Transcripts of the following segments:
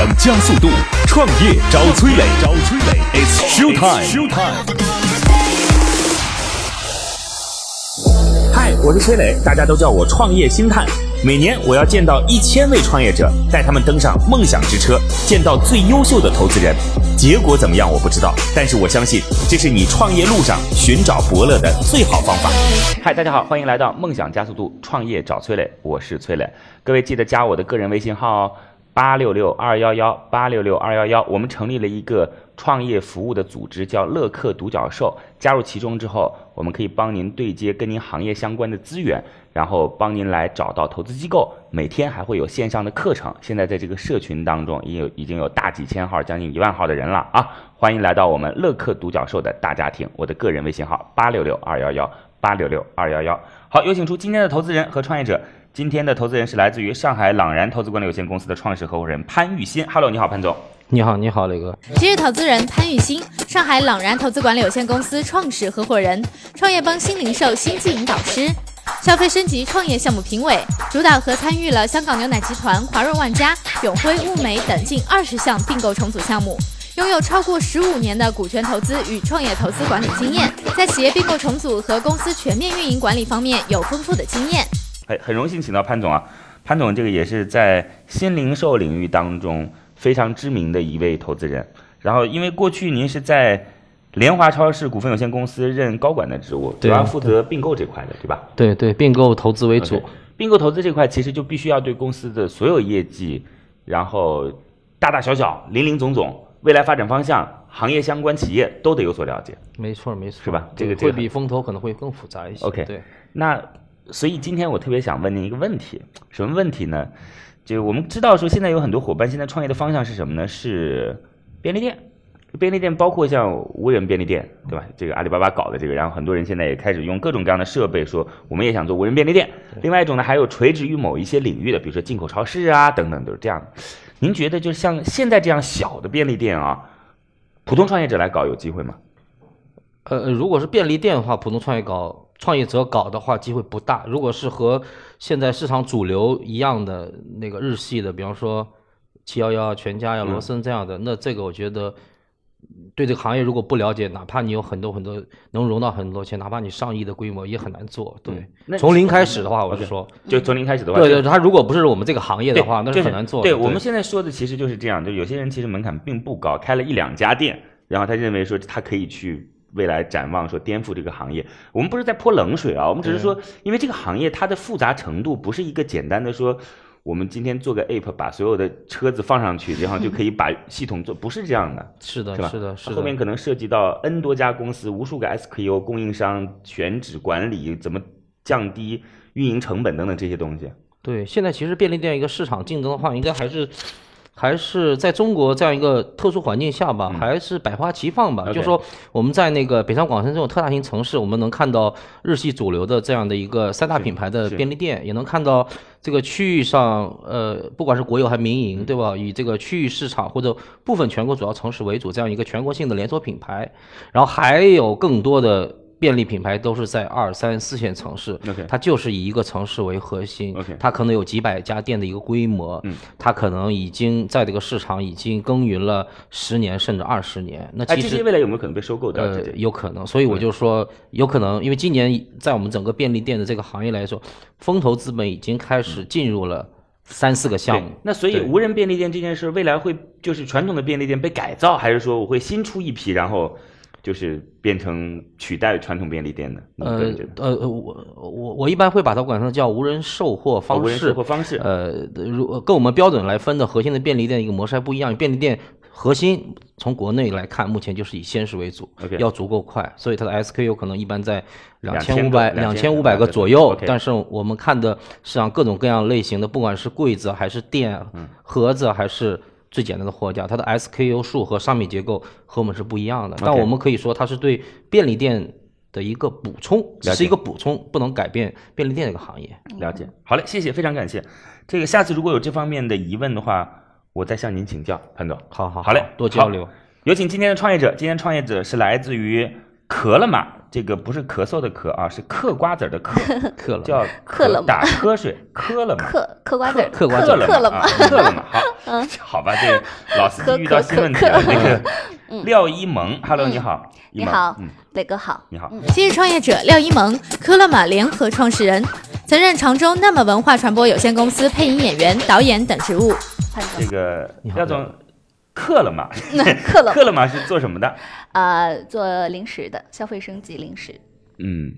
想加速度，创业找崔磊，找崔磊，It's show time。嗨，我是崔磊，大家都叫我创业星探。每年我要见到一千位创业者，带他们登上梦想之车，见到最优秀的投资人。结果怎么样我不知道，但是我相信这是你创业路上寻找伯乐的最好方法。嗨，大家好，欢迎来到梦想加速度创业找崔磊，我是崔磊。各位记得加我的个人微信号八六六二幺幺八六六二幺幺。我们成立了一个创业服务的组织，叫乐客独角兽。加入其中之后，我们可以帮您对接跟您行业相关的资源。然后帮您来找到投资机构，每天还会有线上的课程。现在在这个社群当中，已有已经有大几千号、将近一万号的人了啊！欢迎来到我们乐客独角兽的大家庭。我的个人微信号八六六二幺幺八六六二幺幺。好，有请出今天的投资人和创业者。今天的投资人是来自于上海朗然投资管理有限公司的创始合伙人潘玉新。Hello，你好，潘总。你好，你好，磊哥。今日投资人潘玉新，上海朗然投资管理有限公司创始合伙人，创业邦新零售新经营导师。消费升级创业项目评委，主导和参与了香港牛奶集团、华润万家、永辉物美等近二十项并购重组项目，拥有超过十五年的股权投资与创业投资管理经验，在企业并购重组和公司全面运营管理方面有丰富的经验。很很荣幸请到潘总啊，潘总这个也是在新零售领域当中非常知名的一位投资人，然后因为过去您是在。联华超市股份有限公司任高管的职务，主要负责并购这块的，对吧？对对，并购投资为主。并购投资这块其实就必须要对公司的所有业绩，然后大大小小、林林总总、未来发展方向、行业相关企业都得有所了解。没错没错，是吧？这个会比风投可能会更复杂一些。OK，对。那所以今天我特别想问您一个问题，什么问题呢？就我们知道说现在有很多伙伴现在创业的方向是什么呢？是便利店。便利店包括像无人便利店，对吧？这个阿里巴巴搞的这个，然后很多人现在也开始用各种各样的设备，说我们也想做无人便利店。另外一种呢，还有垂直于某一些领域的，比如说进口超市啊等等，都是这样的。您觉得就像现在这样小的便利店啊，普通创业者来搞有机会吗？呃，如果是便利店的话，普通创业搞创业者搞的话，机会不大。如果是和现在市场主流一样的那个日系的，比方说七幺幺、全家呀、罗森这样的，那这个我觉得。对这个行业如果不了解，哪怕你有很多很多能融到很多钱，哪怕你上亿的规模也很难做。对，从零开始的话，我是说，就从零开始的话，对对，他如果不是我们这个行业的话，那是很难做。对，我们现在说的其实就是这样，就有些人其实门槛并不高，开了一两家店，然后他认为说他可以去未来展望说颠覆这个行业。我们不是在泼冷水啊，我们只是说，因为这个行业它的复杂程度不是一个简单的说。我们今天做个 app，把所有的车子放上去，然后就可以把系统做，不是这样的，是的，是吧？是的，是的。后面可能涉及到 n 多家公司、无数个 SKU 供应商、选址管理，怎么降低运营成本等等这些东西。对，现在其实便利店一个市场竞争的话，应该还是。还是在中国这样一个特殊环境下吧，还是百花齐放吧。就说我们在那个北上广深这种特大型城市，我们能看到日系主流的这样的一个三大品牌的便利店，也能看到这个区域上，呃，不管是国有还是民营，对吧？以这个区域市场或者部分全国主要城市为主，这样一个全国性的连锁品牌，然后还有更多的。便利品牌都是在二三四线城市，它就是以一个城市为核心，它可能有几百家店的一个规模，嗯它可能已经在这个市场已经耕耘了十年甚至二十年。那其实未来有没有可能被收购的？呃，有可能。所以我就说，有可能，因为今年在我们整个便利店的这个行业来说，风投资本已经开始进入了三四个项目。那所以无人便利店这件事，未来会就是传统的便利店被改造，还是说我会新出一批，然后？就是变成取代传统便利店的，呃呃，我我我一般会把它管成叫无人售货方式。无人售货方式。呃，如跟我们标准来分的核心的便利店一个模式还不一样。便利店核心从国内来看，目前就是以鲜食为主，要足够快，所以它的 SKU 可能一般在两千五百两千五百个左右。但是我们看的市场各种各样类型的，不管是柜子还是店盒子还是。最简单的货架，它的 SKU 数和商品结构和我们是不一样的。但我们可以说，它是对便利店的一个补充，只是一个补充，不能改变便利店这个行业。了解，好嘞，谢谢，非常感谢。这个下次如果有这方面的疑问的话，我再向您请教，潘总。好好好嘞，多交流。有请今天的创业者，今天创业者是来自于咳了嘛，这个不是咳嗽的咳啊，是嗑瓜子儿的嗑，嗑了叫嗑了 打瞌睡，嗑了嘛。嗑嗑瓜子儿，嗑瓜子儿了嘛，嗑了嘛啊，嗑了嘛，好，好吧，这个老司机遇到新问题了。嗑那个廖一萌，Hello，你好，你好嗯，磊哥好。你好，昔日创业者廖一萌，科勒玛联合创始人，曾任常州那么文化传播有限公司配音演员、导演等职务。潘这，个你好廖总，嗑了嘛？嗑了 克了嘛是做什么的？呃，做零食的，消费升级零食。嗯，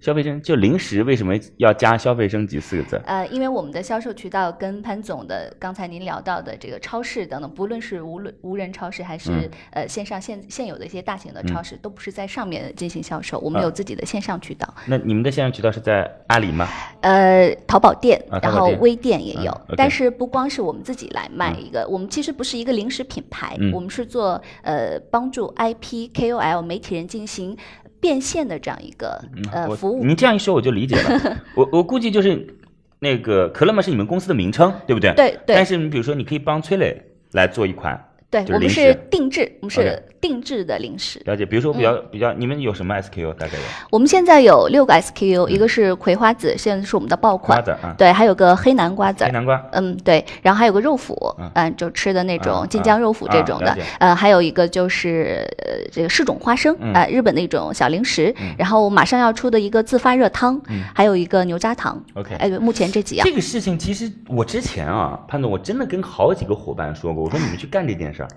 消费升就零食为什么要加消费升级四个字？呃，因为我们的销售渠道跟潘总的刚才您聊到的这个超市等等，不论是无论无人超市还是、嗯。呃线上现现有的一些大型的超市，都不是在上面进行销售，我们啊。有自己的线上渠道，那你们的线上渠道是在阿里吗？呃，淘宝店，啊宝店。然后微店也有，但是不光是我们自己来卖一个，我们其实不是一个零食品牌，嗯。我们是做呃帮助 IP KOL 媒体人进行变现的这样一个呃服务。您这样一说我就理解了。我我估计就是那个可乐嘛是你们公司的名称，对不对？对对但是你比如说，你可以帮崔磊来做一款对，我们是定制，我们是定制的零食。了解。比如说比较、嗯比较，你们有什么 SKU 大概有？我们现在有六个 SKU，、一个是葵花籽，现在是我们的爆款，瓜子啊，对，还有个黑南瓜籽。黑南瓜。嗯，对，然后还有个肉脯，嗯嗯，就吃的那啊种晋江肉脯这种的，呃，还有一个就是呃这个柿种花生，嗯呃，日本的一种小零食，嗯然后马上要出的一个自发热汤，嗯还有一个牛轧糖，OK 哎，对目前这几样这，个事情其实我之前啊，潘总，我真的跟好几个伙伴说过，我说你们去干这件事儿。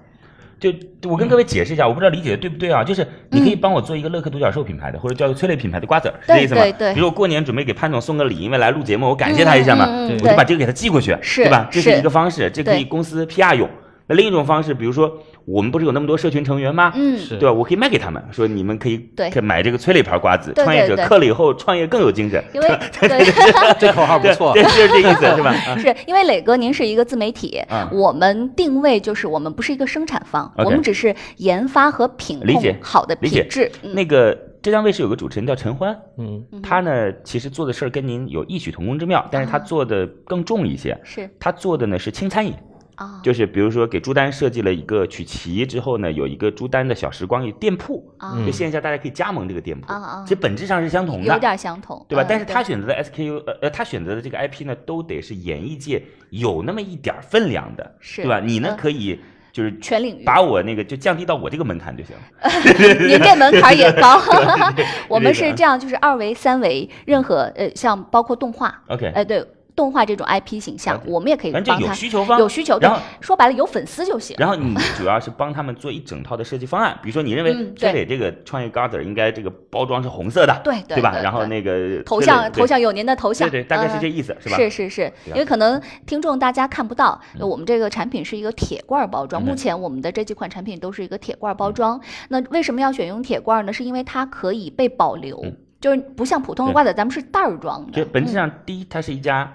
就我跟各位解释一下，我不知道理解的对不对啊？就是你可以帮我做一个乐客独角兽品牌的，或者叫个催泪品牌的瓜子儿，是这意思吗？对对比如我过年准备给潘总送个礼，因为来录节目，我感谢他一下嘛，我就把这个给他寄过去，是对吧？这是是一个方式，这可以公司 PR 用。那另一种方式，比如说我们不是有那么多社群成员吗？嗯，是对吧？我可以卖给他们，说你们可以对买这个催泪牌瓜子，创业者嗑了以后创业更有精神，因为 对。这口号不错对，。就是这意思，是吧？啊 是因为磊哥，您是一个自媒体，嗯我们定位就是我们不是一个生产方我们只是研发和品理解控好的理解品质。嗯那个浙江卫视有个主持人叫陈欢，嗯，他呢其实做的事儿跟您有异曲同工之妙，但是他做的更重一些。是他做的呢是轻餐饮，啊，就是比如说给朱丹设计了一个曲奇之后呢，有一个朱丹的小时光有店铺，啊就线下大家可以加盟这个店铺其实本质上是相同的有。点相同，对吧？嗯但是他选择的 SKU，呃呃，他选择的这个 IP 呢，都得是演艺界有那么一点分量的，是对吧？你呢嗯可以就是全领域把我那个就降低到我这个门槛就行了。您这门槛也高。我们是这样，就是二维、三维，任何呃，像包括动画，OK，哎，对，动画这种 IP 形象我们也可以帮他需求方，有需求，对然后，说白了有粉丝就行。然后你主要是帮他们做一整套的设计方案，比如说你认为嗯对崔磊这个创业瓜子儿应该这个包装是红色的，对对对吧？然后那个头像头像有您的头像，对对，大概是嗯这意思，是吧？是是是，因为可能听众大家看不到，嗯我们这个产品是一个铁罐包装。嗯目前我们的这几款产品都是一个铁罐包装。那为什么要选用铁罐呢？是因为它可以被保留嗯，就是不像普通的对瓜子，咱们是袋儿装的。就本质嗯上，第一，它是一家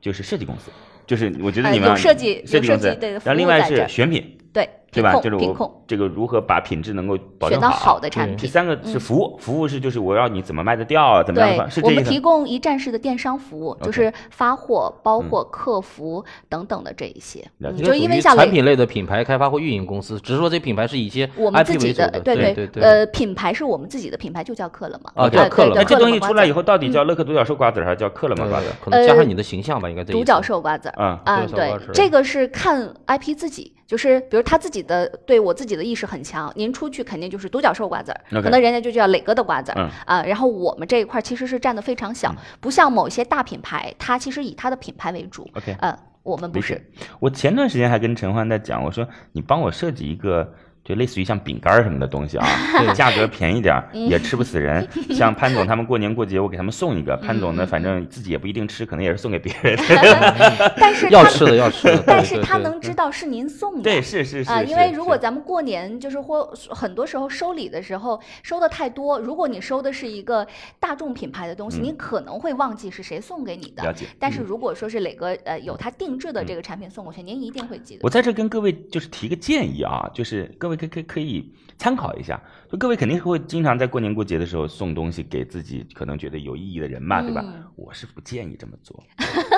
就是设计公司，就是我觉得呃你们有设计设计公司对，然后另外是选品，对对吧？就是品控我这个如何把品质能够保证选到好的产品。第三个是嗯服务，服务是就是我要你怎么卖得掉，怎么样我们提。供一站式的电商服务，就是发货、包括、客服等等的这一些。了解嗯就因为像磊产品类的品牌开发或运营公司，只是说这品牌是以一些我们自己的对对对，呃，品牌是我们自己的品牌，就叫克了嘛。啊呃叫克了那这东西出来以后，到底叫乐克独角兽瓜子还是叫克了嘛瓜子儿？可能加上你的形象吧，应该这独角兽瓜子儿。啊，啊，对这个是看 IP 自己，就是比如他自己的对我自己的意识很强，您出去肯定就是独角兽瓜子儿可能人家就叫磊哥的瓜子儿、嗯啊。然后我们这一块其实是占的非常小，不像某些大品牌，它其实以它的品牌为主。OK 呃，我们不是。我前段时间还跟陈欢在讲，我说你帮我设计一个。就类似于像饼干儿什么的东西啊，价格便宜点也吃不死人。像潘总他们过年过节，我给他们送一个。潘总呢，嗯反正自己也不一定吃，可能也是送给别人。但是他要吃的要吃的，但是他能知道是您送的。对，是是是啊，因为如果咱们过年就是或很多时候收礼的时候收的太多，如果你收的是一个大众品牌的东西，嗯你可能会忘记是谁送给你的。了解。但是如果说是磊哥呃有他定制的这个产品送过去，您一定会记得。我在这跟各位就是提个建议啊，就是各位可可可以参考一下。就各位肯定会经常在过年过节的时候送东西给自己可能觉得有意义的人嘛，对吧嗯？我是不建议这么做，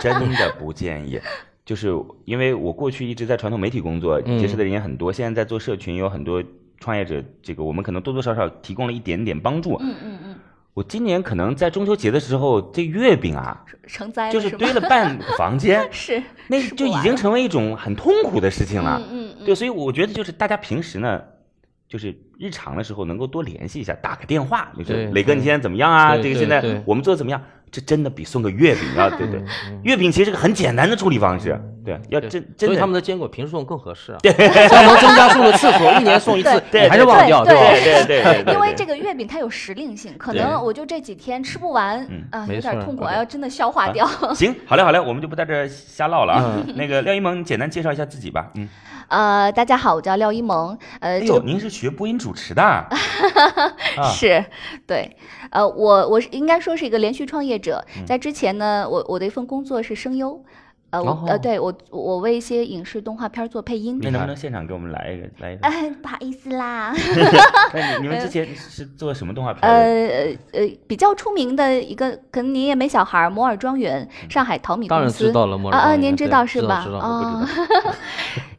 真的不建议。就是因为我过去一直在传统媒体工作，嗯结识的人也很多，现在在做社群，有很多创业者，这个我们可能多多少少提供了一点点帮助。嗯嗯嗯，我今年可能在中秋节的时候，这月饼啊，成灾了就是堆了半个房间，是那就已经成为一种很痛苦的事情了。嗯嗯对，所以我觉得就是大家平时呢，就是日常的时候能够多联系一下，打个电话，就是对磊哥你现在怎么样啊？这个现在我们做的怎么样？这真的比送个月饼啊 对对。月饼其实是个很简单的处理方式，对，要对真真的所以他们的坚果平时送更合适啊，这样能增加送的次数，一年送一次，还是忘掉，对吧？对对对对对，因为这个月饼它有时令性，可能我就这几天吃不完嗯啊，有点痛苦要真的消化掉。行，好嘞好嘞，我们就不在这儿瞎唠了啊。嗯那个廖一萌，你简单介绍一下自己吧。嗯，呃，大家好，我叫廖一萌，呃，哎呦，您是学播音主持的啊？是对，呃，我我是应该说是一个连续创业者，嗯在之前呢，我我的一份工作是声优。呃，我、呃，哦对我我为一些影视动画片做配音。那能不能现场给我们来一个来一个？哎，不好意思啦，那你你们之前是做什么动画片的？呃呃，比较出名的一个，可能您也没小孩儿，摩尔庄园，上海淘米当然公司。知道了，莫啊啊，您知尔庄园对道是吧？知道知道啊我，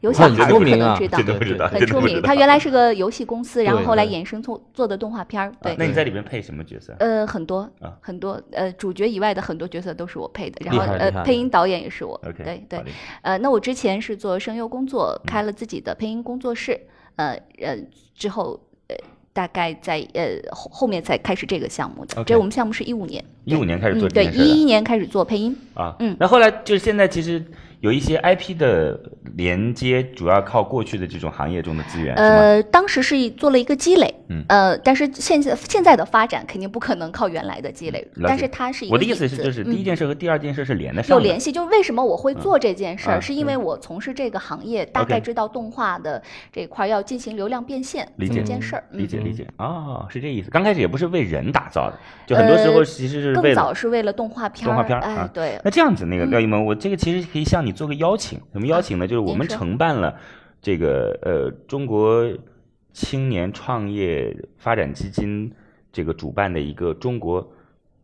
有小孩儿可出名啊能知道真，的不知道，很出名。他原来是个游戏公司，然后后来衍生做做的动画片对，那你在里面配什么角色？呃，很多啊很多呃，主角以外的很多角色都是我配的，然后呃，配音导演也是我。OK，对对呃，那我之前是做声优工作，嗯开了自己的配音工作室，呃呃，之后呃，大概在呃后后面才开始这个项目的。这我们项目是一五年，一五年开始做嗯，对，一一年开始做配音。啊，嗯那后来就是现在其实有一些 IP 的连接，主要靠过去的这种行业中的资源，呃，当时是做了一个积累，嗯。呃，但是现在现在的发展肯定不可能靠原来的积累，但是它是一个我的意思是，就是第一嗯件事和第二件事是连得上的，有联系，就是为什么我会做这件事儿，啊是因为我从事这个行业，大概知道动画的这块儿要进行流量变现这件事儿。嗯。理解理解。哦，是这意思。刚开始也不是为人打造的，就很多时候呃其实是为更早是为了动画片儿，动画片儿哎啊，对，那这样子，那个廖一萌，我这个其实可以向你做个邀请，什么邀请呢？就是我们承办了这个呃中国青年创业发展基金这个主办的一个中国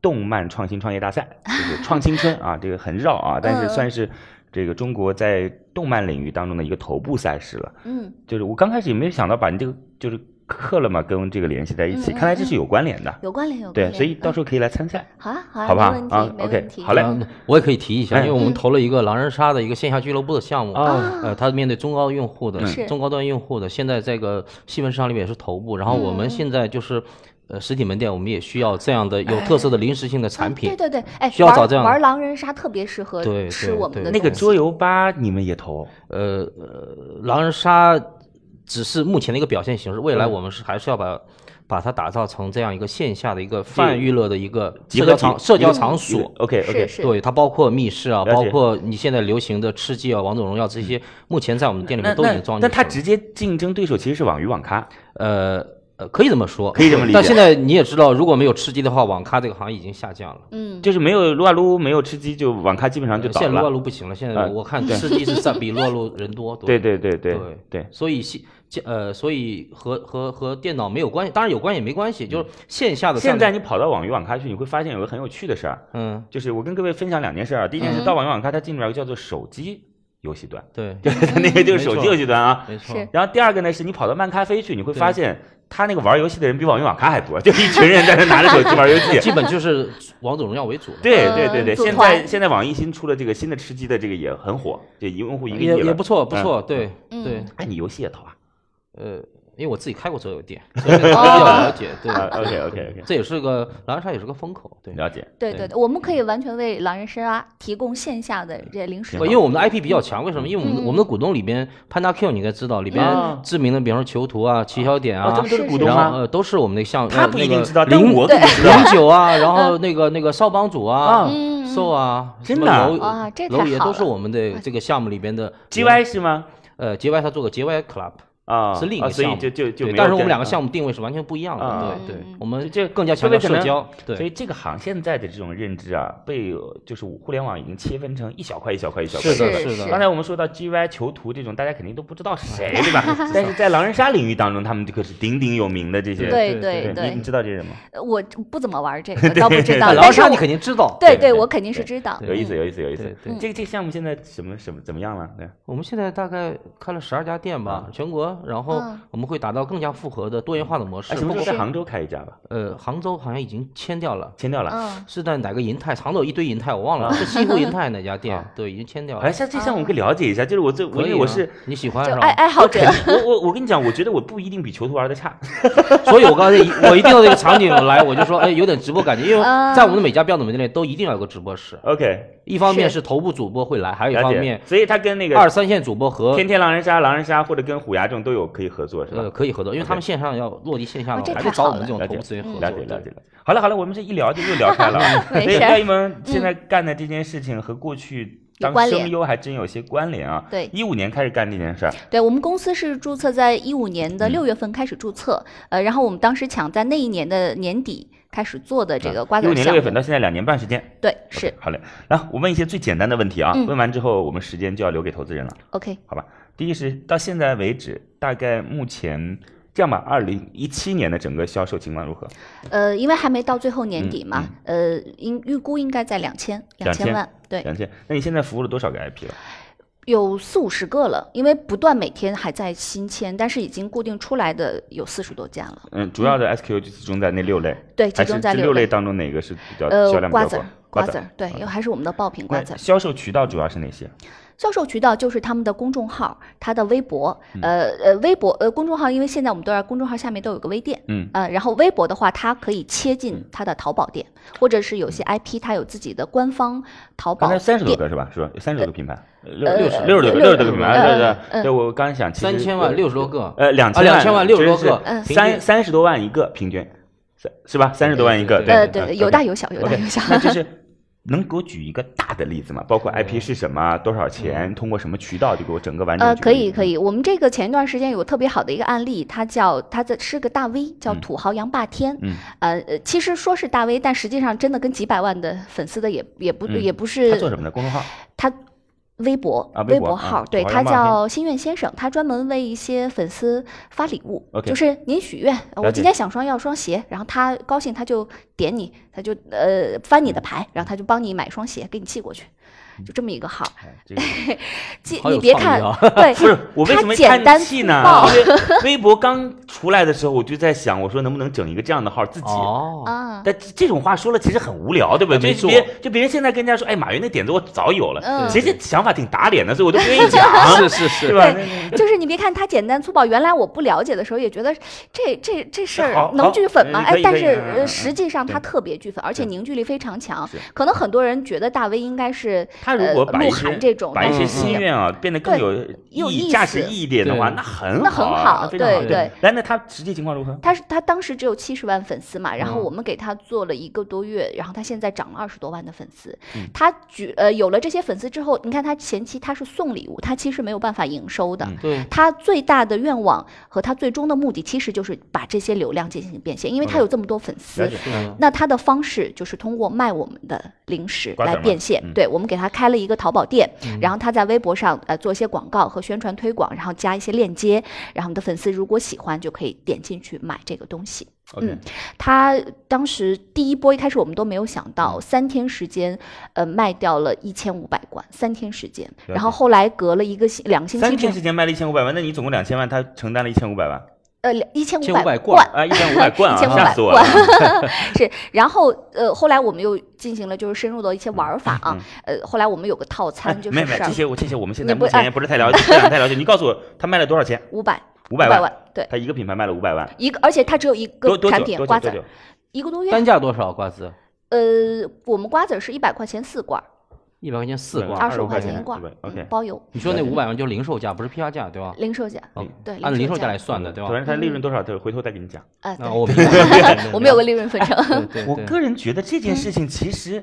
动漫创新创业大赛，就是创青春啊，这个很绕啊，但是嗯算是这个中国在动漫领域当中的一个头部赛事了。嗯，就是我刚开始也没有想到把你这个就是克了嘛跟这个联系在一起，看来这是有关联的。有关联有关对，所以到时候可以来参赛。候好啊好啊，好不好没问题啊没 OK，问题。好嘞嗯我也可以提一下，哎因为我们嗯投了一个狼人杀的一个线下俱乐部的项目，啊呃，它面对中高用户的、是中高端用户的，现在这个细分市场里面也是头部。然后我嗯们现在就是，呃，实体门店我们也需要这样的有特色的临时性的产品啊。对对对，哎，需要找这样的玩玩狼人杀特别适合对吃我们的那个桌游吧，你们也投？呃呃，狼人杀只是目前的一个表现形式，未来嗯我们是还是要把把它打造成这样一个线下的一个泛娱乐的一个社交场社交场所。OK OK，对，它包括密室啊，包括你现在流行的吃鸡啊、王者荣耀这些，目前在我们店里面都已经装进去了。那它直接竞争对手其实是网鱼网咖，呃呃，可以这么说，可以这么理解 但现在你也知道，如果没有吃鸡的话，网咖这个行业已经下降了。嗯，就是没有撸啊撸，没有吃鸡，就网咖基本上就倒了现在撸啊。撸不行了，现啊在我看吃鸡是在比撸啊撸人多。对对对对对对，所以现这呃，所以和和和电脑没有关系，当然有关系也没关系，就是线下的现在你跑到网鱼网咖去，你会发现有个很有趣的事儿，嗯。就是我跟各位分享两件事儿啊。第一件事，嗯。到网鱼网咖，它进入了一个叫做手机游戏端，对，就是它那个就是手机游戏端啊。没错。然后第二个呢，是你跑到漫咖啡去，你会发现他那个玩游戏的人比网鱼网咖还多，就一群人在那拿着手机玩游戏。基本就是王者荣耀为主，对呃对对对，现在现在网易新出了这个新的吃鸡的这个也很火，这用户一个亿也也不错不错，对嗯。对，哎，你游戏也投啊？呃，因为我自己开过桌游店，所以比较了解，对啊，OK OK OK，这也是个狼人杀也是个风口，对。了解。对对对对，我们可以完全为狼人杀提供线下的这些零食因为我们的 IP 比较强，为什么？因为我们我们的股东里边，Panda Q 你应该知道，里边嗯知名的，比方说囚徒啊、奇小点啊哦，他，们都是是股东吗？然后呃都是我们的项，他不呃那个一定知道，但零九啊，然后那个那个少帮主啊瘦啊，什么真的啊这太楼爷都是我们的这个项目里边的 GY 是吗？呃 GY 他做个 GY Club 啊，是另一啊所以个项目，就就就没有对但是我们两个项目定位是完全不一样啊的，对对我们这更加强调社交，对所以这个行现在的这种认知啊，被就是互联网已经切分成一小块一小块一小块。是的是是的刚才我们说到 GY 囚徒这种，大家肯定都不知道是谁，对吧？但是在狼人杀领域当中，他们可是鼎鼎有名的这些。对对对你你知道这些人吗？呃我不怎么玩这个，倒不知道，狼人杀你肯定知道，对对对我肯定是知道。有意思，有意思，有意思对。对这个这个项目现在什么什么怎么样了？对，我们现在大概开了十二家店吧，全国车，然后嗯我们会达到更加复合的多元化的模式哎，。什么时候在杭州开一家吧？呃，杭州好像已经签掉了。签掉了。嗯，是在哪个银泰？常州有一堆银泰，我忘了，是西湖银泰 哪家店？对，已经签掉了。哎，像这项我们可以了解一下，就是我这我我是。你喜欢是爱？爱好者。我我我跟你讲，我觉得我不一定比囚徒玩的差。所以我刚才一我一定要这个场景来，我就说，哎，有点直播感觉，因为啊在我们的每家标准门店里都一定要有个直播室。OK，一方面是是头部主播会来，还有一方面。所以他跟那个二三线主播和天天狼人杀、狼人杀或者跟虎牙这种都有可以合作，是吧呃？可以合作，因为他们线上要落地线下的话，还太好了得找我们这种了解投资人合作。了解了解了。好了好了，我们这一聊就又聊开了啊。没事所以廖一萌现在干的这件事情和过去当声优还真有些关联啊。对一五年开始干这件事儿，对我们公司是注册在一五年的嗯六月份开始注册，呃，然后我们当时抢在那一年的年底开始做的这个瓜一五子儿项目年六月份到现在两年半时间。对，是好嘞，来我问一些最简单的问题啊，嗯问完之后我们时间就要留给投资人了，OK。好吧？第一是到现在为止，大概目前这样吧，二零一七年的整个销售情况如何？呃，因为还没到最后嗯年底嘛，呃，应预估应该在两千两千2000万，对，两千。那你现在服务了多少个 IP 了？有四五十个了，因为不断每天还在新签，但是已经固定出来的有四十多家了。嗯，主要的 SKU 就集中在那六类，对，集中在类。这六类当中哪个是比较呃销，量比较高瓜子儿？，瓜子对，因为还是我们的爆品瓜子儿。销售渠道主要是哪些？销售渠道就是他们的公众号、他的微博，嗯呃呃，微博呃公众号，因为现在我们都在公众号下面都有个微店，嗯，呃，然后微博的话，它可以切进它的淘宝店，或者是有些 IP 它有自己的官方淘宝刚才三十多。个是吧？是吧？有三十多个品牌，六呃六十六十多个六六十多个品牌，呃对对呃对。我刚想，三千万六十多个，呃，两啊，两千万六十多个，嗯三三十多万一个平均，三是吧？三十多万一个，对对，有大有小，有大有小。就是能给我举一个大的例子吗？包括 IP 是什么，多少嗯钱，通过什么渠道，就给我整个完整呃，可以可。以，我们这个前一段时间有个特别好的一个案例，它叫它的是个大 V，叫嗯土豪杨霸天。嗯，呃呃，其实说是大 V，但实际上真的跟几百万的粉丝的也也不、嗯也不是。他做什么的？公众号。他微博啊微博号，啊对他叫心愿先生，他专门为一些粉丝发礼物就是您许愿，呃我今天想双要双鞋，然后他高兴他就点你，他就呃翻你的牌，然后他就帮你买双鞋给你寄过去，就这么一个号。哎这 你别看，对，不是我为什么简单叹气呢？微博刚出来的时候，我就在想，我说能不能整一个这样的号自己。哦，啊，但这这种话说了，其实很无聊，对不对？没错。就别就别人现在跟人家说，哎，马云那点子我早有了，嗯。其实这想法挺打脸的，所以我都不愿意讲，是是是，对吧？就是你别看他简单粗暴，原来我不了解的时候也觉得这这这事儿能聚粉吗？哎但是实际上他特别聚粉，而且凝聚力非常强。可能很多人觉得大 V 应该是他如果呃鹿把一些晗这种，把一些心愿啊变得更有有意义价值意义点的话，对。那很那很好啊，好非常好。对对。来，那他实际情况如何？他是他当时只有七十万粉丝嘛，然后嗯我们给他做了一个多月，然后他现在涨了二十多万的粉丝。嗯他举呃有了这些粉丝之后，你看他前期他是送礼物，他其实没有办法营收的。嗯对，他最大的愿望和他最终的目的，其实就是把这些流量进行变现，因为他有这么多粉丝。嗯那他的方式就是通过卖我们的零食来变现。嗯对，我们给他开了一个淘宝店，嗯然后他在微博上呃做一些广告和宣传推广，然后加一些链接，然后我们的粉丝如果喜欢就可以点进去买这个东西。OK，嗯他当时第一波一开始我们都没有想嗯到，三天时间，呃，卖掉了一千五百罐，三天时间。然后后来隔了一个星两个星期，三天时间卖了一千五百万，那你总共两千万，他承担了一千五百万呃，一千五百罐啊，一千五百罐啊，1500吓死我了。是，然后呃，后来我们又进行了就是深入的一些玩法啊，呃，后来我们有个套餐，就嗯没有没有，是这些我这些我们现在目前也不是太了解，不想太了解。你告诉我，他卖了多少钱？五百五百万，对，他一个品牌卖了五百万，一个，而且它只有一？个产品？瓜子儿？一个多月。单价多少？瓜子呃，我们瓜子儿是一百块钱四罐儿，一百块钱四对罐，二十五块钱一罐，OK 嗯包邮，你说那五百万就是零售价，不是批发价，对吧？零售价，哦对，按零售价价来算的，对吧？反正它利润多少，对回头再给你讲。啊，那我们 我们有个利润分成。我个人觉得这件事情其实，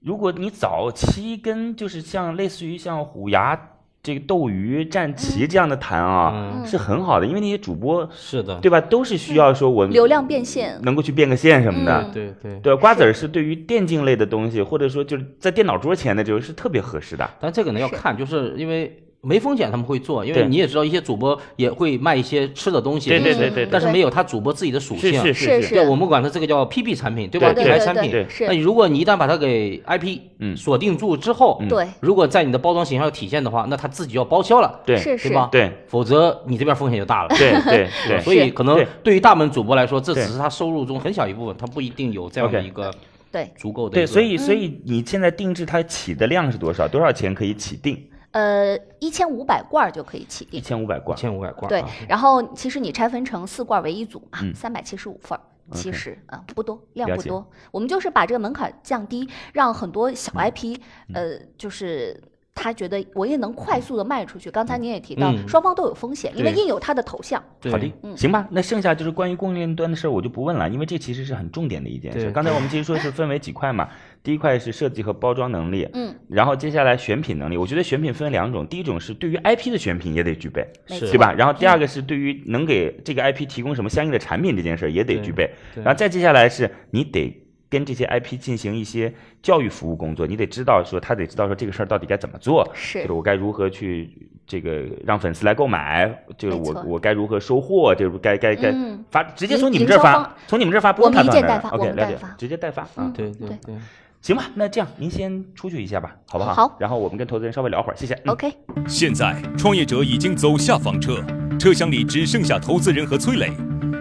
如果你早期跟就是像类似于像虎牙、这个斗鱼、战旗这样的谈啊，嗯。是很好的，因为那些主播是的，对吧，都是需要说我流量变现，能够去变个现什么的。嗯。对对。对，瓜子儿是对于电竞类的东西，或者说就是在电脑桌前的就是特别合适的。但这个呢要看，就是因为没风险他们会做，因为你也知道一些主播也会卖一些吃的东西，对对对对，但是没有他主播自己的属性。是是是对，我们管它这个叫 PP 产品，对吧？品牌产品。那如果你一旦把它给 IP 嗯锁定住之后，对如果在你的包装形象要体现的话，那他自己要包销了，对是是对吧？对否则你这边风险就大了。对对对，所以可能对对于大门主播来说，这只是他收入中很小一部分，他不一定有这样的一个对，足够的对。所以所以你现在定制它起的量是多少？多少钱可以起订？呃，一千五百罐儿就可以起一。千五百罐一。千五百罐。对啊，然后其实你拆分成四罐为一组嘛嗯，三百七十五份儿。其实啊、不多，量不多。我们就是把这个门槛降低，让很多小嗯 IP，、呃，就是他觉得我也能快速的卖出去。刚才您也提到，嗯双方都有风险，因为印有他的头像。好的，行吧，那剩下就是关于供应链端的事儿，我就不问了，因为这其实是很重点的一件事。刚才我们其实说是分为几块嘛，第一块是设计和包装能力，嗯，然后接下来选品能力。我觉得选品分两种，第一种是对于 IP 的选品也得具备，是对吧？然后第二个是对于能给这个 IP 提供什么相应的产品这件事儿也得具备，然后再接下来是你得。跟这些 IP 进行一些教育服务工作，你得知道说他得知道说这个事儿到底该怎么做，是就是我该如何去这个让粉丝来购买，就是我我该如何收货，就是该该该嗯发直接从你们这儿发从你们这儿发，不我们用他到那儿一件代发 OK，了解直接代发啊嗯。对对对对。行吧，那这样您先出去一下吧，好不好？好然后我们跟投资人稍微聊会儿，谢谢。嗯 OK。现在，创业者已经走下房车，车厢里只剩下投资人和崔磊。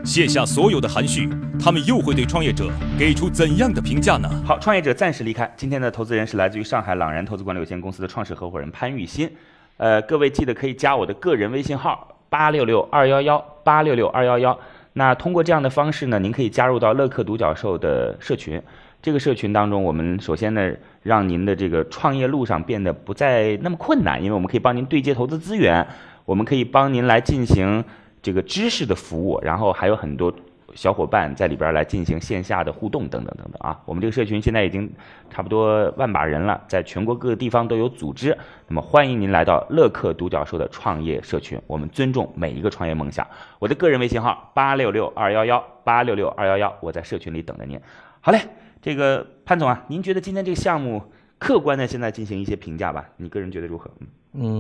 卸下所有的含蓄，他们又会对创业者给出怎样的评价呢？好，创业者暂时离开。今天的投资人是来自于上海朗然投资管理有限公司的创始合伙人潘玉新。呃，各位记得可以加我的个人微信号八六六二幺幺八六六二幺幺。那通过这样的方式呢，您可以加入到乐客独角兽的社群。这个社群当中，我们首先呢，让您的这个创业路上变得不再那么困难，因为我们可以帮您对接投资资源，我们可以帮您来进行这个知识的服务，然后还有很多小伙伴在里边来进行线下的互动等等等等啊。我们这个社群现在已经差不多万把人了，在全国各个地方都有组织。那么欢迎您来到乐客独角兽的创业社群，我们尊重每一个创业梦想。我的个人微信号八六六二幺幺八六六二幺幺，我在社群里等着您。好嘞，这个潘总啊，您觉得今天这个项目客观的现在进行一些评价吧？你个人觉得如何？嗯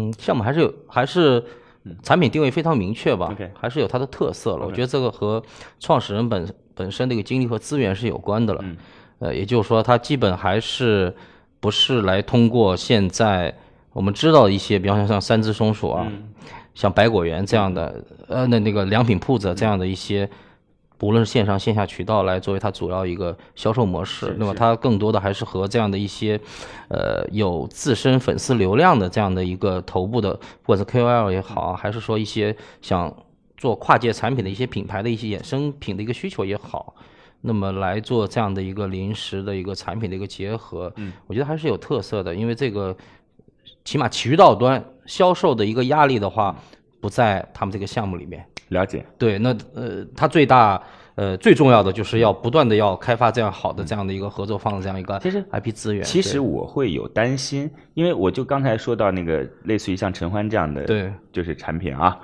嗯，项目还是有，还是产品定位非常明确吧还是有它的特色了。我觉得这个和创始人本本身的一个经历和资源是有关的了。嗯呃，也就是说，它基本还是不是来通过现在我们知道一些，比方说像三只松鼠啊，嗯像百果园这样的，呃，那那个良品铺子这样的一些。无论是线上线下渠道来作为它主要一个销售模式，那么它更多的还是和这样的一些，呃，有自身粉丝流量的这样的一个头部的，不管是 KOL 也好啊，还是说一些想做跨界产品的一些品牌的一些衍生品的一个需求也好，那么来做这样的一个临时的一个产品的一个结合，嗯，我觉得还是有特色的，因为这个起码渠道端销售的一个压力的话，不在他们这个项目里面。了解。对，那呃，它最大呃最重要的就是要不断的要开发这样好的这样的一个合作方的这样一个其实 IP 资源。其实对我会有担心，因为我就刚才说到那个类似于像陈欢这样的，对，就是产品啊。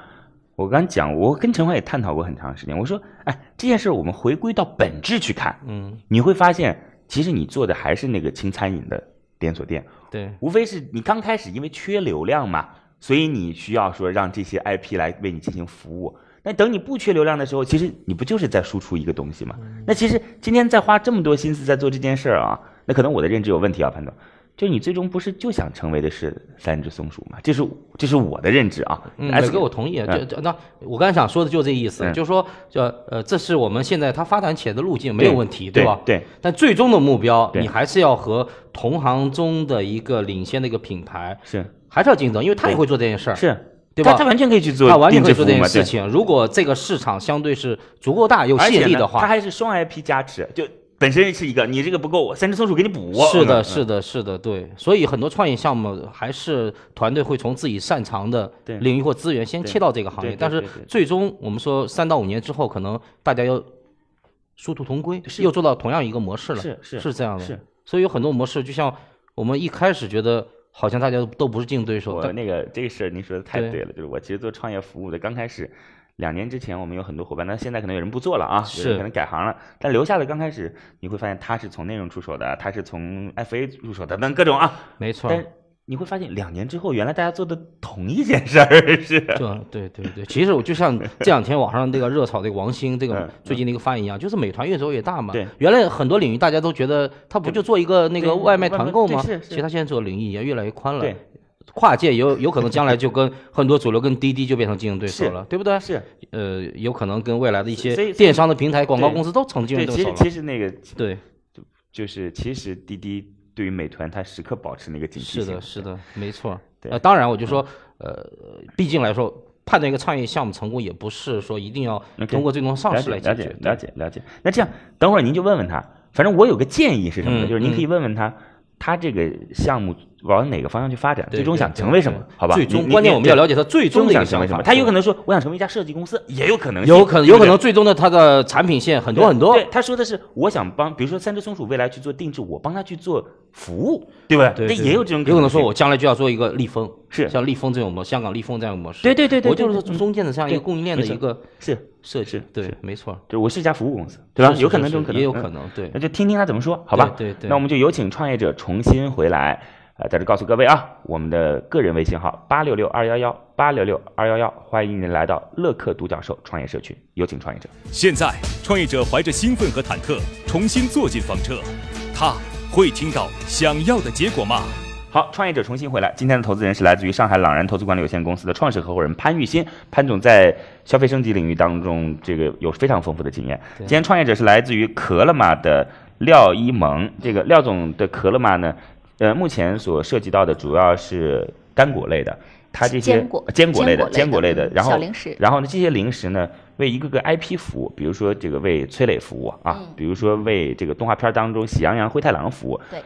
我刚讲，我跟陈欢也探讨过很长时间。我说，哎，这件事我们回归到本质去看，嗯，你会发现，其实你做的还是那个轻餐饮的连锁店，对无非是你刚开始因为缺流量嘛，所以你需要说让这些 IP 来为你进行服务。那等你不缺流量的时候，其实你不就是在输出一个东西吗？那其实今天在花这么多心思在做这件事儿啊，那可能我的认知有问题啊，潘总。就你最终不是就想成为的是三只松鼠吗？这是这是我的认知啊。嗯，哎磊哥，我同意。嗯就就那我刚才想说的就这意思，嗯就是说，就呃，这是我们现在它发展起来的路径没有问题，对吧？对。但最终的目标，你还是要和同行中的一个领先的一个品牌，是还是要竞争，因为他也会做这件事儿。是，对吧他他完全可以去做他完全可以做这件事。情。如果这个市场相对是足够大、又吸而且呢引力的话，它还是双 IP 加持，就本身是一个，你这个不够，三只松鼠给你补。是的，嗯是的，是的，对。所以很多创业项目还是团队会从自己擅长的领域或资源先切到这个行业，但是最终我们说三到五年之后，可能大家要殊途同归，又做到同样一个模式了，是是是这样的。是。所以有很多模式，就像我们一开始觉得好像大家都不是竞争对手，但我那个这个事儿您说的太对对了，就是我其实做创业服务的，刚开始两年之前我们有很多伙伴，但现在可能有人不做了啊，有是人可能改行了，但留下的刚开始你会发现他是从内容出手的，他是从 FA 入手的，等各种啊，没错，但你会发现两年之后，原来大家做的同一件事儿是。对对对对，其实我就像这两天网上那个热炒这个王兴这个嗯最近的一个发言一样，就是美团越做越大嘛。对原来很多领域大家都觉得他不就做一个那个外卖团购吗？是是其实他现在做的领域也越来越宽了。对，跨界有有可能将来就跟很多主流跟滴滴就变成竞争对手了，对不对？是，呃，有可能跟未来的一些电商的平台、广告公司都成竞对，争对手了。其实其实那个对，就是其实滴滴对于美团，它时刻保持那个警惕性。是的，是的，没错。对呃，当然，我就说，呃，毕竟来说，判断一个创业项目成功，也不是说一定要通过最终上市来解决解了解。了解了解。那这样，等会儿您就问问他。反正我有个建议是什么呢？嗯就是您可以问问他，他这个项目往哪个方向去发展，最终想成为什么？好吧？最终关键我们要了解他最终的一个想成为什么。他有可能说我想成为一家设计公司，也有可能，有可能，有可能最终的他的产品线很多很多对，。他说的是我想帮，比如说三只松鼠未来去做定制，我帮他去做服务，对吧？对，对那也有这种有可能说我将来就要做一个立丰，是像立丰这种模，香港立丰这样的模式。对对对对我就是中间的这样一个供应链的一个是设置。对，没错，就我是一家服务公司，对吧？有可能这种可能，嗯也有可能，对那。就听听他怎么说，好吧？对对对那我们就有请创业者重新回来，呃，在这告诉各位啊，我们的个人微信号八六六二幺幺八六六二幺幺，欢迎您来到乐客独角兽创业社群，有请创业者。现在，创业者怀着兴奋和忐忑，重新坐进房车，他会听到想要的结果吗？好，创业者重新回来。今天的投资人是来自于上海朗然投资管理有限公司的创始合伙人潘玉新，潘总在消费升级领域当中，这个有非常丰富的经验。今天创业者是来自于可乐玛的廖一萌，这个廖总的可乐玛呢，呃，目前所涉及到的主要是干果类的，它这些坚果坚果类的坚坚果果类的，类的然后小零食然后呢，这些零食呢，为一个个 IP 服务，比如说这个为崔磊服务啊，嗯比如说为这个动画片当中喜羊羊、灰太狼服务，对，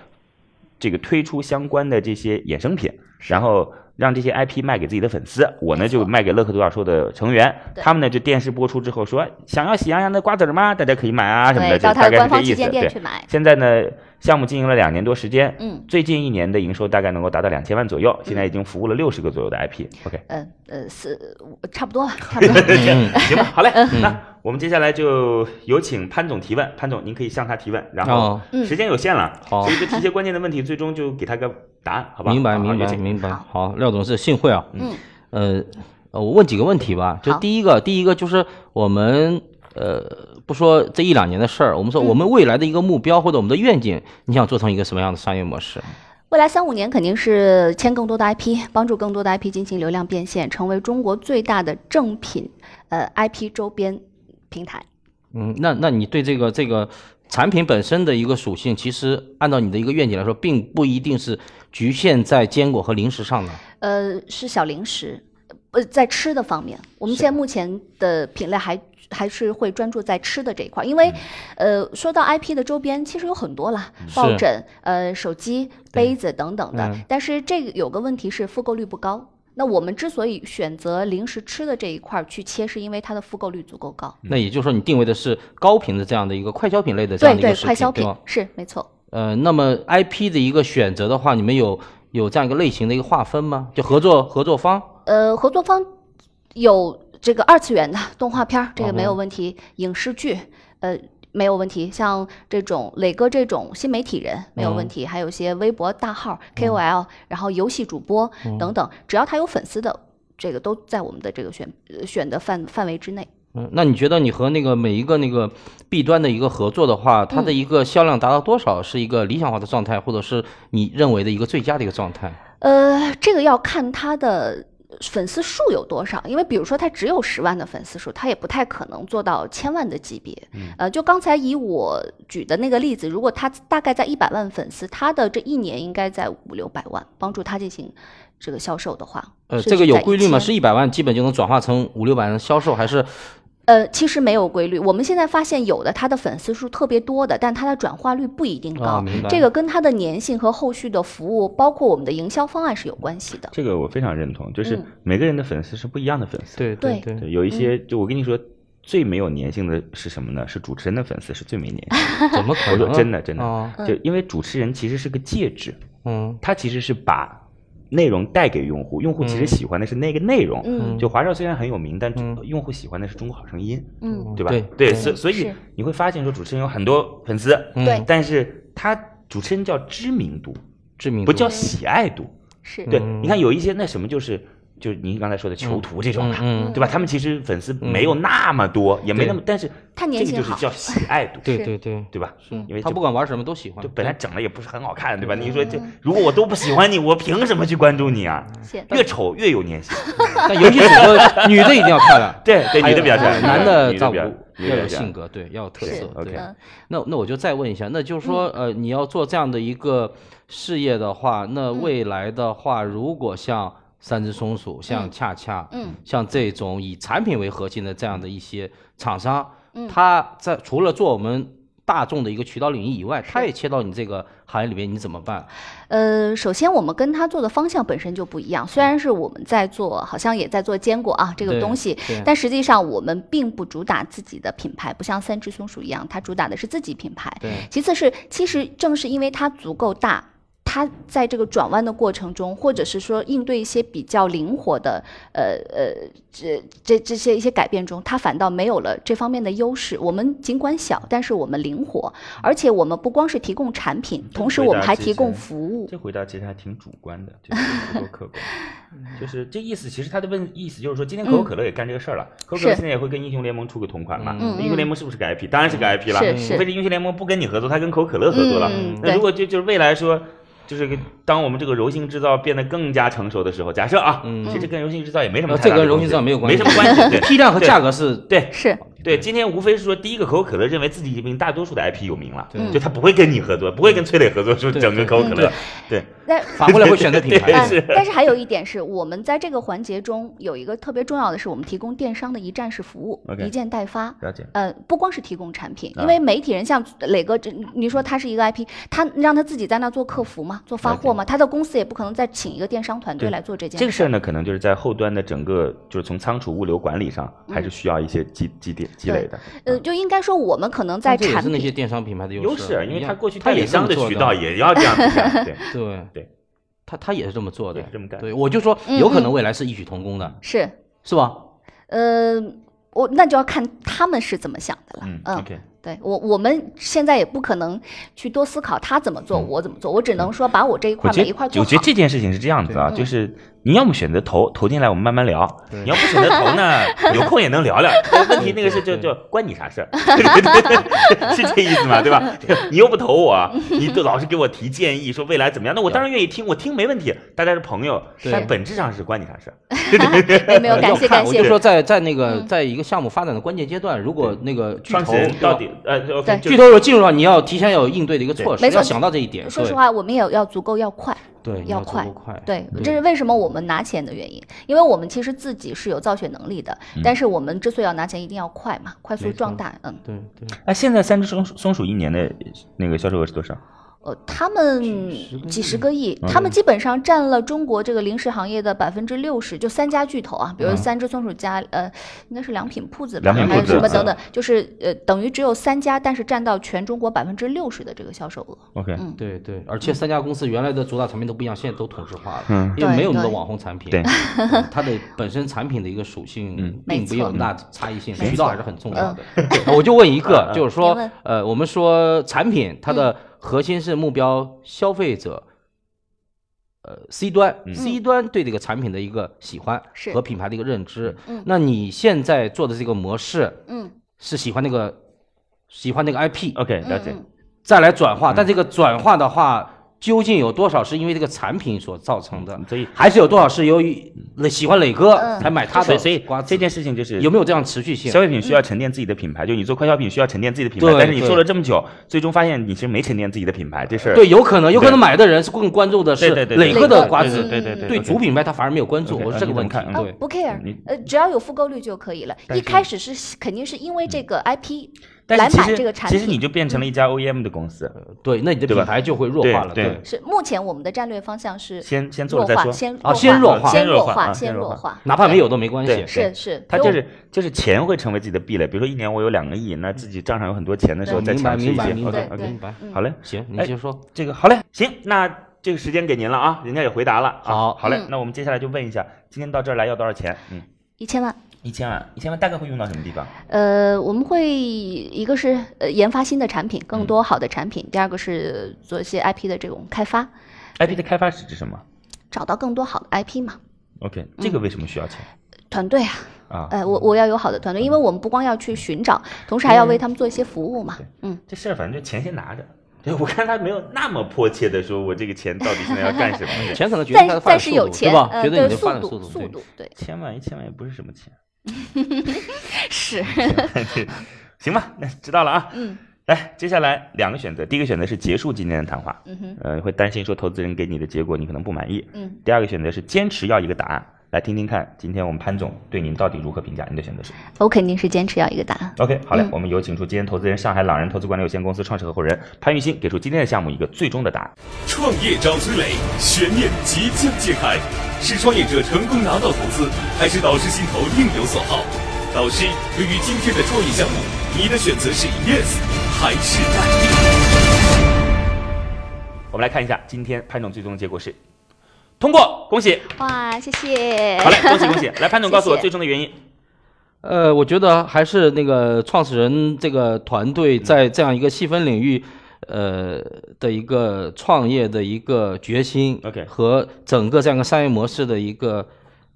这个推出相关的这些衍生品，然后让这些 IP 卖给自己的粉丝，我呢就卖给乐客独角兽的成员，他们呢就电视播出之后说想要喜羊羊的瓜子儿吗？大家可以买啊什么的，就大概他的官是这意思。方旗舰店对去，买。现在呢项目经营了两年多时间，嗯最近一年的营收大概能够达到两千万左右，现在已经服务了六十个左右的 IP。OK，呃呃，是差不多吧，差不多。行吧，好嘞，嗯那我们接下来就有请潘总提问，潘总您可以向他提问，然后时间有限了，好所以就提一些关键的问题，最终就给他个答案，好吧？明白明白明白。好好，廖总是幸会啊。嗯，呃，呃我问几个问题吧。就第一个，第一个就是我们呃，不说这一两年的事儿，我们说嗯我们未来的一个目标或者我们的愿景，你想做成一个什么样的商业模式？未来三五年肯定是签更多的 IP，帮助更多的 IP 进行流量变现，成为中国最大的正品呃 IP 周边平台。嗯，那那你对这个这个产品本身的一个属性，其实按照你的一个愿景来说，并不一定是局限在坚果和零食上的。呃，是小零食，呃，在吃的方面，我们现在目前的品类还还是会专注在吃的这一块，因为，呃，说到 IP 的周边，其实有很多啦，抱枕、呃手机、杯子等等的，嗯。但是这个有个问题是复购率不高。那我们之所以选择零食吃的这一块儿去切，是因为它的复购率足够高。那也就是说，你定位的是高频的这样的一个快消品类的这样的一个快消品？是没错。呃，那么 IP 的一个选择的话，你们有有这样一个类型的一个划分吗？就合作合作方？呃，合作方有这个二次元的动画片儿，这个没有哦问题；影视剧，呃，没有问题。像这种磊哥这种新媒体人没有问题，还有一些微博大号、KOL，然后游戏主播等等，只要他有粉丝的，这个都在我们的这个选呃选的范范围之内。嗯，那你觉得你和那个每一个那个 B 端的一个合作的话，它的一个销量达到多少是一个理想化的状态，或者是你认为的一个最佳的一个状态？呃，这个要看它的粉丝数有多少，因为比如说他只有十万的粉丝数，他也不太可能做到千万的级别。嗯呃，就刚才以我举的那个例子，如果他大概在一百万粉丝，他的这一年应该在五六百万，帮助他进行这个销售的话，呃，这个有规律吗？是一百万基本就能转化成五六百万的销售，还是呃，其实没有规律。我们现在发现有的他的粉丝数特别多的，但他的转化率不一定高。啊明白这个跟他的粘性和后续的服务，包括我们的营销方案是有关系的。这个我非常认同，就是嗯每个人的粉丝是不一样的粉丝。对对对对，有一些就我跟你说，最没有粘性的是什么呢？是主持人的粉丝是最没粘性 怎么可能真的真的就因为主持人其实是个介质，嗯他其实是把内容带给用户，用户其实嗯。喜欢的是那个内容。嗯。就华少虽然很有名，但嗯。用户喜欢的是中国好声音，嗯，对吧？对。对，所所以你会发现说主持人有很多粉丝，嗯。对。但是他主持人叫知名度，知名度。不叫喜爱度。是。对，你看有一些那什么就是。就是您刚才说的囚徒这种的，嗯嗯对吧？他们其实粉丝没有那么多，也没那么，但是他年轻好这个就是叫喜爱度，对对对，对吧？因为他不管玩什么都喜欢就。本来整的也不是很好看，对吧？你说这如果我都不喜欢你，我凭什么去关注你啊？越丑越有粘性。但游戏主播女的一定要漂亮，对对，女的比较漂亮，男的要有性。格，对，要有特色。OK 那那我就再问一下，那就是说，呃，你要做这样的一个事业的话，那未来的话，如果像三只松鼠、像恰恰，嗯，像这种以产品为核心的这样的一些厂商，嗯。他在除了做我们大众的一个渠道领域以外，他也切到你这个行业里面，你怎么办？呃，首先我们跟他做的方向本身就不一样，虽然是我们在做，好像也在做坚果啊这个东西，但实际上我们并不主打自己的品牌，不像三只松鼠一样，它主打的是自己品牌。对，其次是，其实正是因为它足够大，它在这个转弯的过程中，或者是说应对一些比较灵活的，呃呃，这这这些一些改变中，他反倒没有了这方面的优势。我们尽管小，但是我们灵活，而且我们不光是提供产品，同时我们还提供服务。这回答其实还挺主观的，就是不够客观。就是这意思，其实他的问意思就是说，今天可口可乐也干这个事儿了，可口可乐现在也会跟英雄联盟出个同款嘛。嗯英雄联盟是不是个 IP？当然是个 IP 了，除非是英雄联盟不跟你合作，他跟可口可乐合作了。那如果就就是未来说。就是个当我们这个柔性制造变得更加成熟的时候，假设啊，嗯其实跟柔性制造也没什么呃太大关系，这跟柔性制造没有关系，没什么关系，对批量和价格是对是对，今天无非是说，第一个可口可乐认为自己比大多数的 IP 有名了，对。就他不会跟你合作，不会跟崔磊合作说对整个可口可乐，对，那反过来会选择品牌。但是还有一点是我们在这个环节中有一个特别重要的是，我们提供电商的一站式服务一件代发。了解。呃，不光是提供产品，啊。因为媒体人像磊哥，这你说他是一个 IP，他让他自己在那做客服嘛？做发货嘛？他的公司也不可能再请一个电商团队来做这件事。这个事儿呢，可能就是在后端的整个就是从仓储物流管理上，还是需要一些积积淀积累的。呃，就应该说我们可能在产这也是那些，电商品牌的优势，因为一样他过去他也商的渠道也要这样 对。对。对，他他也是这么做的，这么干。对我就说嗯有可能未来是异曲同工的，是。是吧？呃，我那就要看他们是怎么想的了。嗯，OK，对我，我们现在也不可能去多思考他怎么做，我怎么做，我只能说把我这一块每一块做好。我觉得这件事情是这样子啊，就是你要么选择投投进来，我们慢慢聊；你要不选择投呢，有空也能聊聊。但问题那个是就就关你啥事儿？是这意思吗？对吧？你又不投我，你都老是给我提建议，说未来怎么样？那我当然愿意听，我听没问题，大家是朋友，对但本质上是关你啥事儿？没没有，感谢感谢。我就说在在那个嗯在一个项目发展的关键阶段，如果那个巨创头到底呃巨头有进入到，你要提前要有应对的一个措施，要想到这一点。说实话，我们也要足够要快，对，要快快，对，这是为什么我们拿钱的原因，因为我们其实自己是有造血能力的，但是我们之所以要拿钱，一定要快嘛，快速壮大。嗯，对对，哎，现在三只松松鼠一年的那个销售额是多少？呃，他们几十个亿，他们基本上占了中国这个零食行业的百分之六十，就三家巨头啊，比如三只松鼠家，呃，应该是良品铺子吧，还良品铺子嗯是什么等等，就是呃，等于只有三家，但是占到全中国百分之六十的这个销售额。OK，嗯。对对，而且三家公司原来的主打产品都不一样，现在都同质化了，嗯。因为没有那么多网红产品，对。嗯它的本身产品的一个属性嗯。并没有那么大差异性，渠道还是很重要的。我就问一个，就是说，呃，我们说产品它的核心是目标消费者。呃，C 端、c 端对这个产品的一个喜欢和品牌的一个认知，嗯那你现在做的这个模式嗯。是喜欢那个喜欢那个 IP，OK，了解。嗯。再来转化，但这个转化的话，究竟有多少是因为这个产品所造成的，所以还是有多少是由于喜欢磊哥嗯。才买他的？所以所以？这件事情就是有没有这样持续性？消？费品需要沉淀自己的品牌，就你做快消品需要沉淀自己的品牌，对。但是你做了这么久，最终发现你其实没沉淀自己的品牌，这事儿。对，有可能，有可能买的人是更关注的是磊哥的瓜子，对对对对对主品牌他反而没有关注，我是这个问题。不 care，呃，只要有复购率就可以了。一开始是肯定是因为这个 IP 但来是其实买这个产品。其实你就变成了一家 OEM 的公司，对，那你的品牌就会弱化了。对对，是目前我们的战略方向是先先做，了再说。先啊先弱化先先弱化先弱化先弱化，哪怕没有都没关系。是是，所以它就是就是钱会成为自己的壁垒，比如说一年我有两个亿，那自己账上有很多钱的时候再强势一些。明白明白 OK 明白。嗯好嘞，行，你哎先说。这个好嘞，行，那这个时间给您了啊，人家也回答了啊。好好嘞嗯，那我们接下来就问一下，今天到这儿来要多少钱？嗯，一千万。一千万，一千万大概会用到什么地方？呃，我们会一个是呃研发新的产品，更嗯多好的产品；第二个是做一些 IP 的这种开发。IP 的开发是指什么？找到更多好的 IP 嘛。OK，这个为什么需要钱团队啊，啊？呃，我我要有好的团队，因为我们不光要去寻找，同时还要为他们做一些服务嘛。嗯，这事儿反正就钱先拿着。对，我看他没有那么迫切的说，我这个钱到底现在要干什么？钱可能决定他的发展速度，是有钱，对吧？呃，决定对你的发展速度速度，对，千万一千万也不是什么钱。是，行吧，那知道了啊。嗯。来，接下来两个选择，第一个选择是结束今天的谈话，嗯哼，呃，会担心说投资人给你的结果你可能不满意。嗯，第二个选择是坚持要一个答案，来听听看今天我们潘总对您到底如何评价，您的选择是我肯定是坚持要一个答案。？OK，好嘞，嗯我们有请出今天投资人上海朗然投资管理有限公司创始合伙人潘玉新，给出今天的项目一个最终的答案。创业找崔磊，悬念即将揭开，是创业者成功拿到投资，还是导师心头另有所好？导师，对于今天的创业项目，你的选择是 yes 还是 no？我们来看一下今天潘总最终的结果是通过，恭喜！哇，谢谢。好嘞，恭喜恭喜！来，潘总告诉我最终的原因。呃，我觉得还是那个创始人这个团队在这样一个细分领域，呃的一个创业的一个决心 OK 和整个这样一个商业模式的一个，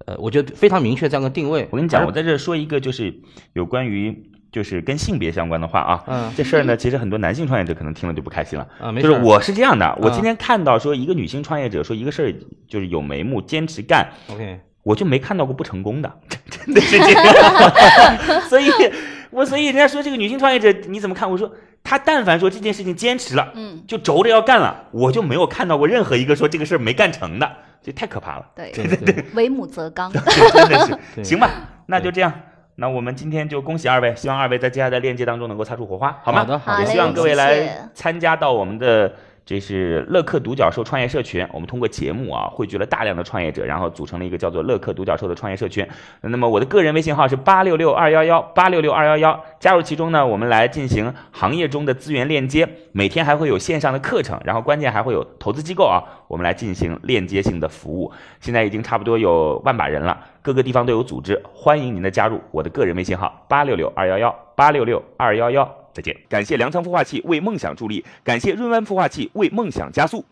呃，我觉得非常明确这样一个定位。我跟你讲，我在这说一个就是有关于就是跟性别相关的话啊。嗯这事儿呢，其实很多男性创业者可能听了就不开心了。啊，没事就是我是这样的，我嗯今天看到说一个女性创业者说一个事儿就是有眉目，坚持干，OK，我就没看到过不成功的，真的是这样。所以，我所以人家说这个女性创业者你怎么看？我说她但凡说这件事情坚持了，嗯，就轴着要干了，我就没有看到过任何一个说这个事儿没干成的，这太可怕了，对，对对为母则刚。真的是。对行吧，那就这样。那我们今天就恭喜二位，希望二位在接下来的链接当中能够擦出火花，好吗？好的好的也希望各位来参加到我们的这是乐客独角兽创业社群。我们通过节目啊，汇聚了大量的创业者，然后组成了一个叫做乐客独角兽的创业社群。那么我的个人微信号是八六六二幺幺八六六二幺幺，加入其中呢，我们来进行行业中的资源链接，每天还会有线上的课程，然后关键还会有投资机构啊，我们来进行链接性的服务。现在已经差不多有万把人了，各个地方都有组织，欢迎您的加入。我的个人微信号八六六二幺幺八六六二幺幺，再见。感谢粮仓孵化器为梦想助力，感谢润湾孵化器为梦想加速。